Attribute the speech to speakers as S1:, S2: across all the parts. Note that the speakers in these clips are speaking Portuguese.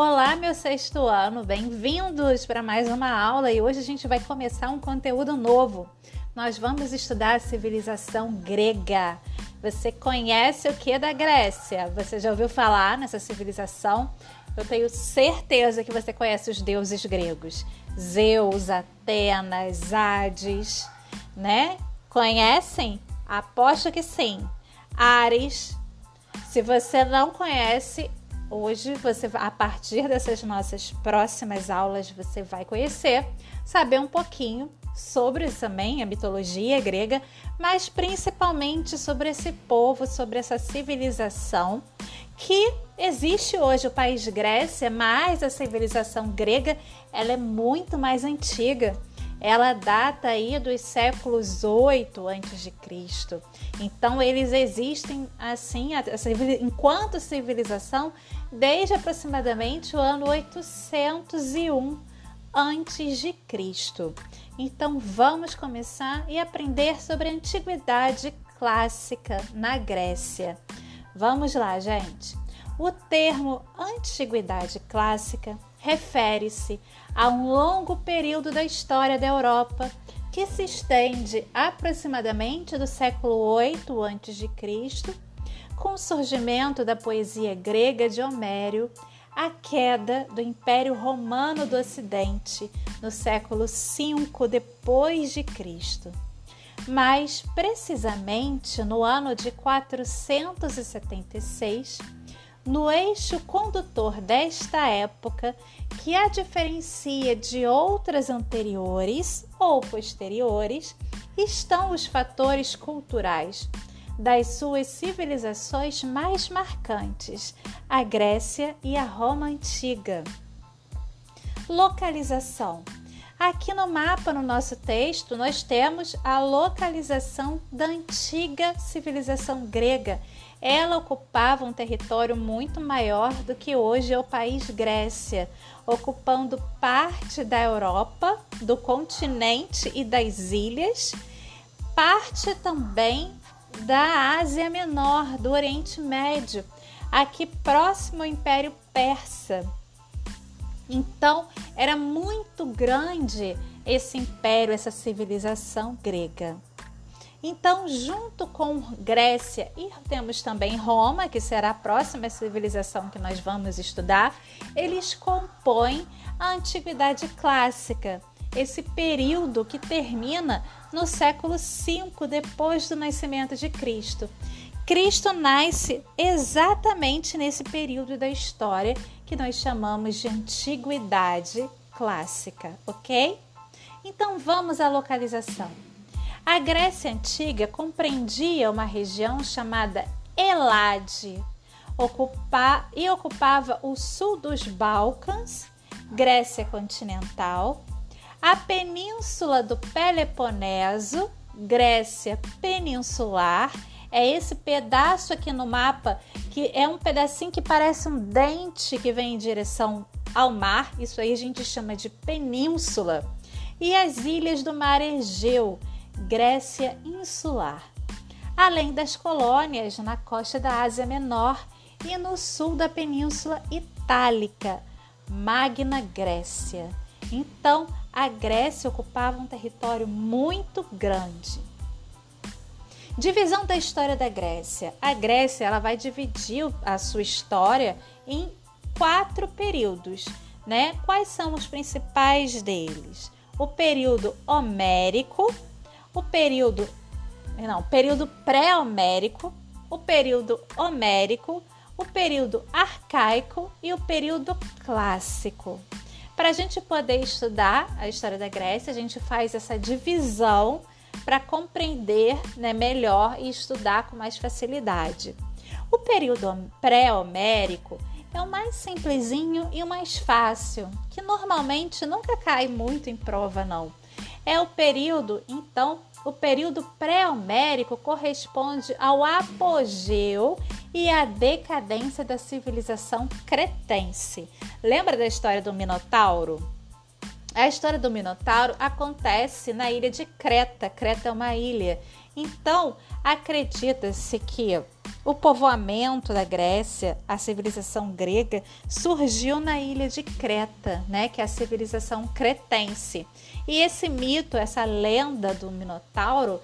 S1: Olá, meu sexto ano, bem-vindos para mais uma aula e hoje a gente vai começar um conteúdo novo. Nós vamos estudar a civilização grega. Você conhece o que da Grécia? Você já ouviu falar nessa civilização? Eu tenho certeza que você conhece os deuses gregos: Zeus, Atenas, Hades, né? Conhecem? Aposto que sim. Ares. Se você não conhece, Hoje você a partir dessas nossas próximas aulas você vai conhecer, saber um pouquinho sobre também a mitologia grega, mas principalmente sobre esse povo, sobre essa civilização que existe hoje. O país Grécia, mas a civilização grega ela é muito mais antiga ela data aí dos séculos 8 antes de Cristo. Então eles existem assim, enquanto civilização, desde aproximadamente o ano 801 antes de Cristo. Então vamos começar e aprender sobre a antiguidade clássica na Grécia. Vamos lá, gente. O termo antiguidade clássica refere-se a um longo período da história da Europa que se estende aproximadamente do século 8 a.C., com o surgimento da poesia grega de Homério, a queda do Império Romano do Ocidente no século V depois de Cristo. Mais precisamente no ano de 476, no eixo condutor desta época, que a diferencia de outras anteriores ou posteriores, estão os fatores culturais das suas civilizações mais marcantes, a Grécia e a Roma antiga. Localização. Aqui no mapa, no nosso texto, nós temos a localização da antiga civilização grega ela ocupava um território muito maior do que hoje é o país Grécia, ocupando parte da Europa, do continente e das ilhas, parte também da Ásia Menor, do Oriente Médio, aqui próximo ao Império Persa. Então, era muito grande esse império, essa civilização grega. Então, junto com Grécia e temos também Roma, que será a próxima civilização que nós vamos estudar, eles compõem a Antiguidade Clássica, esse período que termina no século V depois do nascimento de Cristo. Cristo nasce exatamente nesse período da história que nós chamamos de Antiguidade Clássica, ok? Então vamos à localização. A Grécia Antiga compreendia uma região chamada Elade ocupa, e ocupava o sul dos Balcãs, Grécia continental, a península do Peloponeso, Grécia peninsular. É esse pedaço aqui no mapa que é um pedacinho que parece um dente que vem em direção ao mar. Isso aí a gente chama de península. E as ilhas do Mar Egeu, Grécia insular, além das colônias na costa da Ásia Menor e no sul da Península Itálica, Magna Grécia. Então, a Grécia ocupava um território muito grande. Divisão da história da Grécia. A Grécia ela vai dividir a sua história em quatro períodos, né? Quais são os principais deles? O período homérico, o período não, período pré-homérico, o período homérico, o período arcaico e o período clássico. Para a gente poder estudar a história da Grécia, a gente faz essa divisão para compreender né, melhor e estudar com mais facilidade. O período pré-homérico é o mais simplesinho e o mais fácil, que normalmente nunca cai muito em prova, não. É o período, então, o período pré-homérico corresponde ao apogeu e à decadência da civilização cretense. Lembra da história do Minotauro? A história do Minotauro acontece na ilha de Creta. Creta é uma ilha. Então, acredita-se que o povoamento da Grécia, a civilização grega, surgiu na ilha de Creta, né, que é a civilização cretense. E esse mito, essa lenda do Minotauro,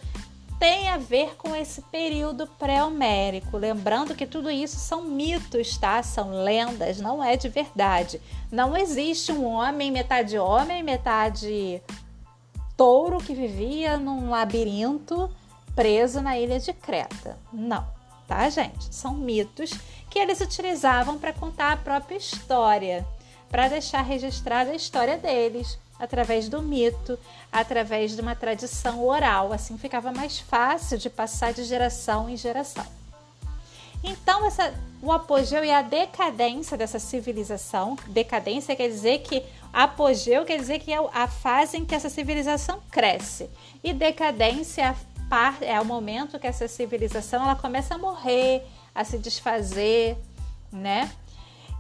S1: tem a ver com esse período pré-homérico. Lembrando que tudo isso são mitos, tá? São lendas, não é de verdade. Não existe um homem, metade homem, metade touro que vivia num labirinto preso na ilha de Creta. Não, tá, gente? São mitos que eles utilizavam para contar a própria história, para deixar registrada a história deles através do mito, através de uma tradição oral. Assim ficava mais fácil de passar de geração em geração. Então, essa, o apogeu e a decadência dessa civilização, decadência quer dizer que apogeu quer dizer que é a fase em que essa civilização cresce, e decadência é, a, é o momento que essa civilização ela começa a morrer, a se desfazer, né?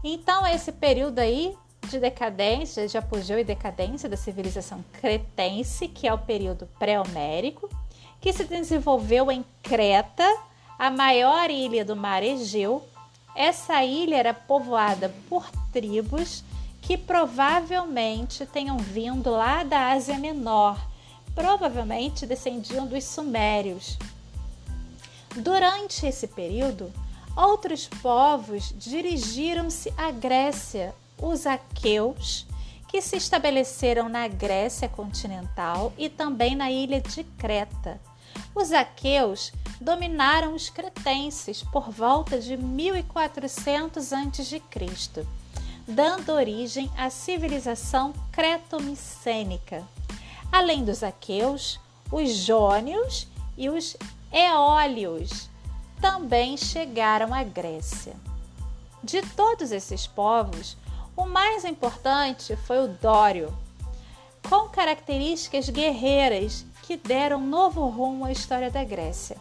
S1: Então, esse período aí de decadência, de apogeu e decadência da civilização cretense, que é o período pré-homérico, que se desenvolveu em Creta, a maior ilha do mar Egeu. Essa ilha era povoada por tribos que provavelmente tenham vindo lá da Ásia Menor, provavelmente descendiam dos Sumérios. Durante esse período, outros povos dirigiram-se à Grécia os aqueus, que se estabeleceram na Grécia continental e também na ilha de Creta. Os aqueus dominaram os cretenses por volta de 1400 a.C., dando origem à civilização cretomicênica. Além dos aqueus, os jônios e os eólios também chegaram à Grécia. De todos esses povos, o mais importante foi o Dório, com características guerreiras que deram novo rumo à história da Grécia.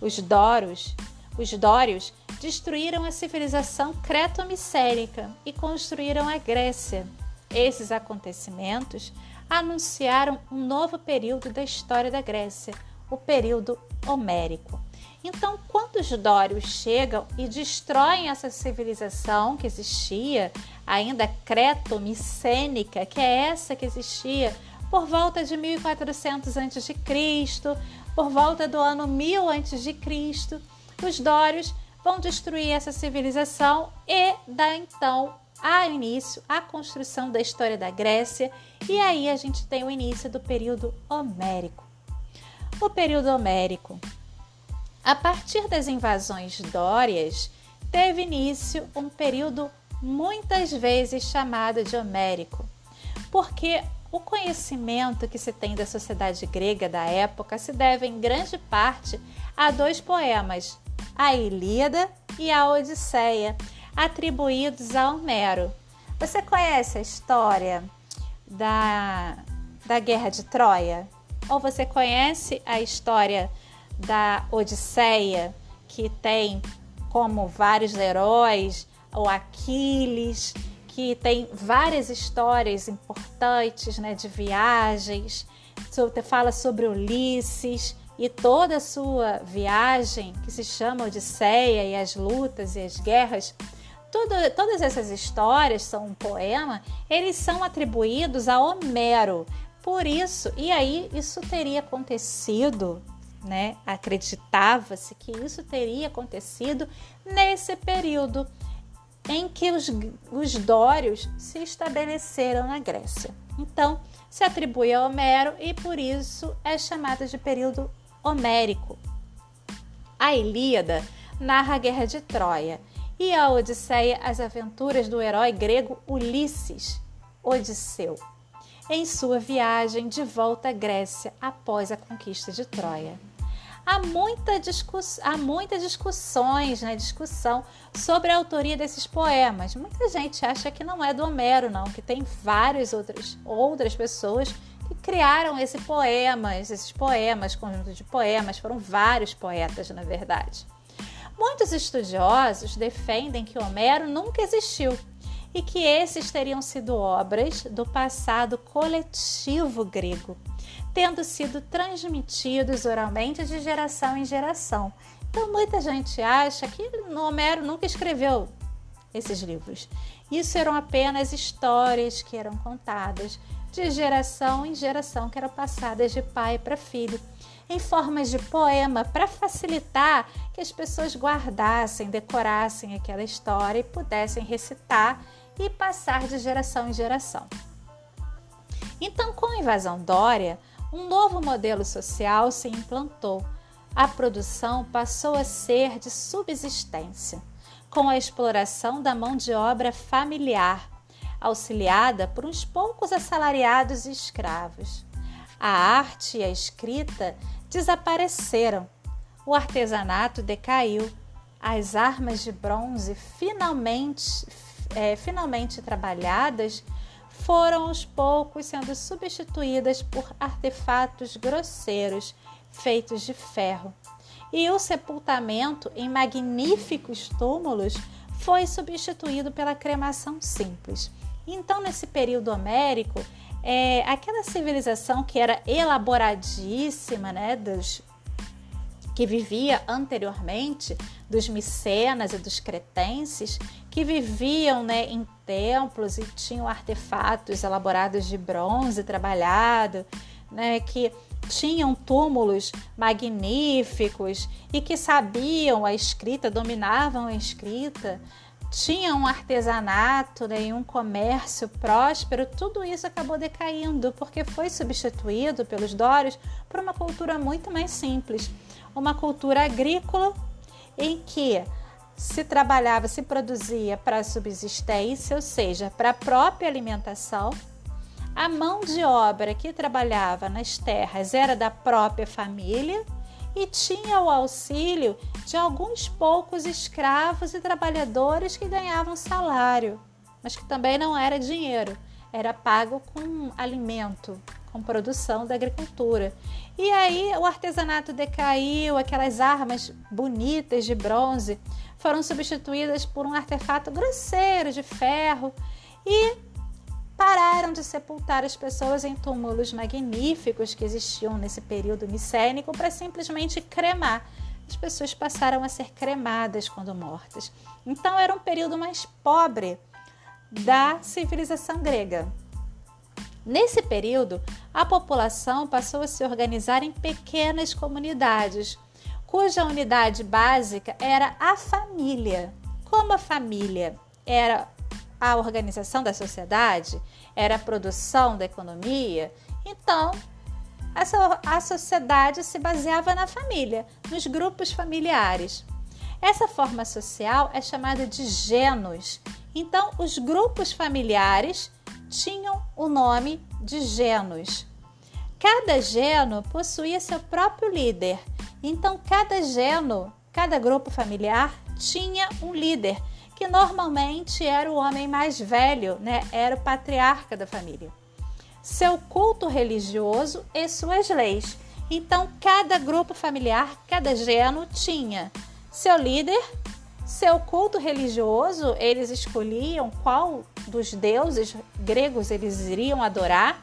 S1: Os Doros, os Dórios destruíram a civilização creto-micénica e construíram a Grécia. Esses acontecimentos anunciaram um novo período da história da Grécia, o período homérico. Então, quando os dórios chegam e destroem essa civilização que existia, ainda creto-micênica, que é essa que existia por volta de 1400 a.C., por volta do ano 1000 a.C., os dórios vão destruir essa civilização e dá então a início à construção da história da Grécia, e aí a gente tem o início do período homérico. O período homérico a partir das invasões dórias, teve início um período muitas vezes chamado de homérico, porque o conhecimento que se tem da sociedade grega da época se deve em grande parte a dois poemas, a Ilíada e a Odisseia, atribuídos a Homero. Você conhece a história da, da Guerra de Troia? Ou você conhece a história da Odisseia, que tem como vários heróis o Aquiles, que tem várias histórias importantes né, de viagens. Fala sobre Ulisses e toda a sua viagem, que se chama Odisseia, e as lutas e as guerras. Tudo, todas essas histórias são um poema, eles são atribuídos a Homero. Por isso, e aí isso teria acontecido né? Acreditava-se que isso teria acontecido nesse período em que os, os dórios se estabeleceram na Grécia. Então, se atribui a Homero e por isso é chamada de período homérico. A Ilíada narra a guerra de Troia e a Odisseia as aventuras do herói grego Ulisses, Odisseu, em sua viagem de volta à Grécia após a conquista de Troia há, muita discuss... há muitas discussões, né, discussão sobre a autoria desses poemas. Muita gente acha que não é do Homero, não, que tem várias outras, outras pessoas que criaram esse poema, esses poemas, conjunto de poemas, foram vários poetas, na verdade. Muitos estudiosos defendem que Homero nunca existiu e que esses teriam sido obras do passado coletivo grego tendo sido transmitidos oralmente de geração em geração. Então muita gente acha que Homero nunca escreveu esses livros. Isso eram apenas histórias que eram contadas de geração em geração, que eram passadas de pai para filho, em formas de poema, para facilitar que as pessoas guardassem, decorassem aquela história e pudessem recitar e passar de geração em geração. Então, com a invasão Dória, um novo modelo social se implantou. A produção passou a ser de subsistência, com a exploração da mão de obra familiar, auxiliada por uns poucos assalariados e escravos. A arte e a escrita desapareceram, o artesanato decaiu, as armas de bronze finalmente, é, finalmente trabalhadas foram aos poucos sendo substituídas por artefatos grosseiros feitos de ferro. E o sepultamento em magníficos túmulos foi substituído pela cremação simples. Então, nesse período homérico, é, aquela civilização que era elaboradíssima, né, dos, que vivia anteriormente, dos micenas e dos cretenses, que viviam né, em templos e tinham artefatos elaborados de bronze trabalhado, né, que tinham túmulos magníficos e que sabiam a escrita, dominavam a escrita, tinham um artesanato né, e um comércio próspero, tudo isso acabou decaindo porque foi substituído pelos dórios por uma cultura muito mais simples, uma cultura agrícola em que se trabalhava, se produzia para subsistência, ou seja, para a própria alimentação. A mão de obra que trabalhava nas terras era da própria família e tinha o auxílio de alguns poucos escravos e trabalhadores que ganhavam salário, mas que também não era dinheiro, era pago com alimento, com produção da agricultura. E aí o artesanato decaiu, aquelas armas bonitas de bronze foram substituídas por um artefato grosseiro de ferro e pararam de sepultar as pessoas em túmulos magníficos que existiam nesse período micênico para simplesmente cremar. As pessoas passaram a ser cremadas quando mortas. Então era um período mais pobre da civilização grega. Nesse período, a população passou a se organizar em pequenas comunidades, cuja unidade básica era a família. Como a família era a organização da sociedade, era a produção da economia, então essa, a sociedade se baseava na família, nos grupos familiares. Essa forma social é chamada de genos. Então, os grupos familiares tinham o nome de genos. Cada geno possuía seu próprio líder. Então, cada geno, cada grupo familiar tinha um líder, que normalmente era o homem mais velho, né? Era o patriarca da família. Seu culto religioso e suas leis. Então, cada grupo familiar, cada geno tinha seu líder, seu culto religioso, eles escolhiam qual dos deuses gregos eles iriam adorar.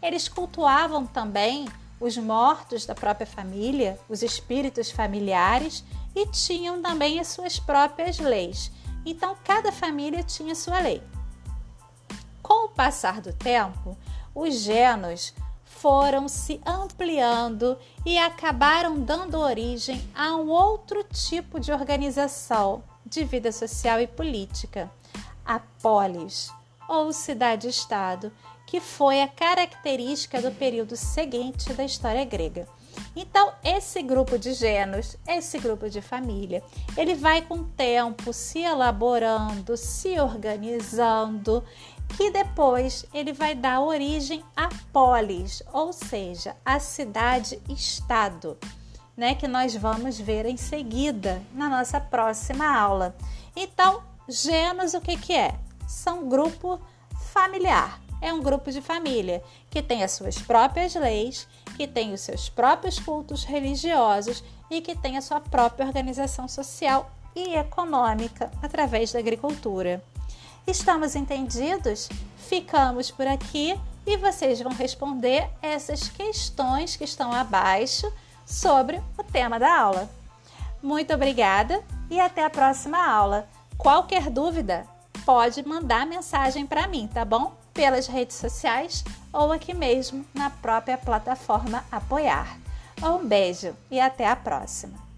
S1: Eles cultuavam também os mortos da própria família, os espíritos familiares e tinham também as suas próprias leis. Então, cada família tinha sua lei. Com o passar do tempo, os genos foram se ampliando e acabaram dando origem a um outro tipo de organização de vida social e política, a polis, ou cidade-estado, que foi a característica do período seguinte da história grega. Então, esse grupo de genos, esse grupo de família, ele vai com o tempo se elaborando, se organizando que depois ele vai dar origem à polis, ou seja, a cidade-estado, né, que nós vamos ver em seguida na nossa próxima aula. Então, genos o que que é? São grupo familiar. É um grupo de família que tem as suas próprias leis, que tem os seus próprios cultos religiosos e que tem a sua própria organização social e econômica através da agricultura. Estamos entendidos? Ficamos por aqui e vocês vão responder essas questões que estão abaixo sobre o tema da aula. Muito obrigada e até a próxima aula. Qualquer dúvida, pode mandar mensagem para mim, tá bom? Pelas redes sociais ou aqui mesmo na própria plataforma Apoiar. Um beijo e até a próxima!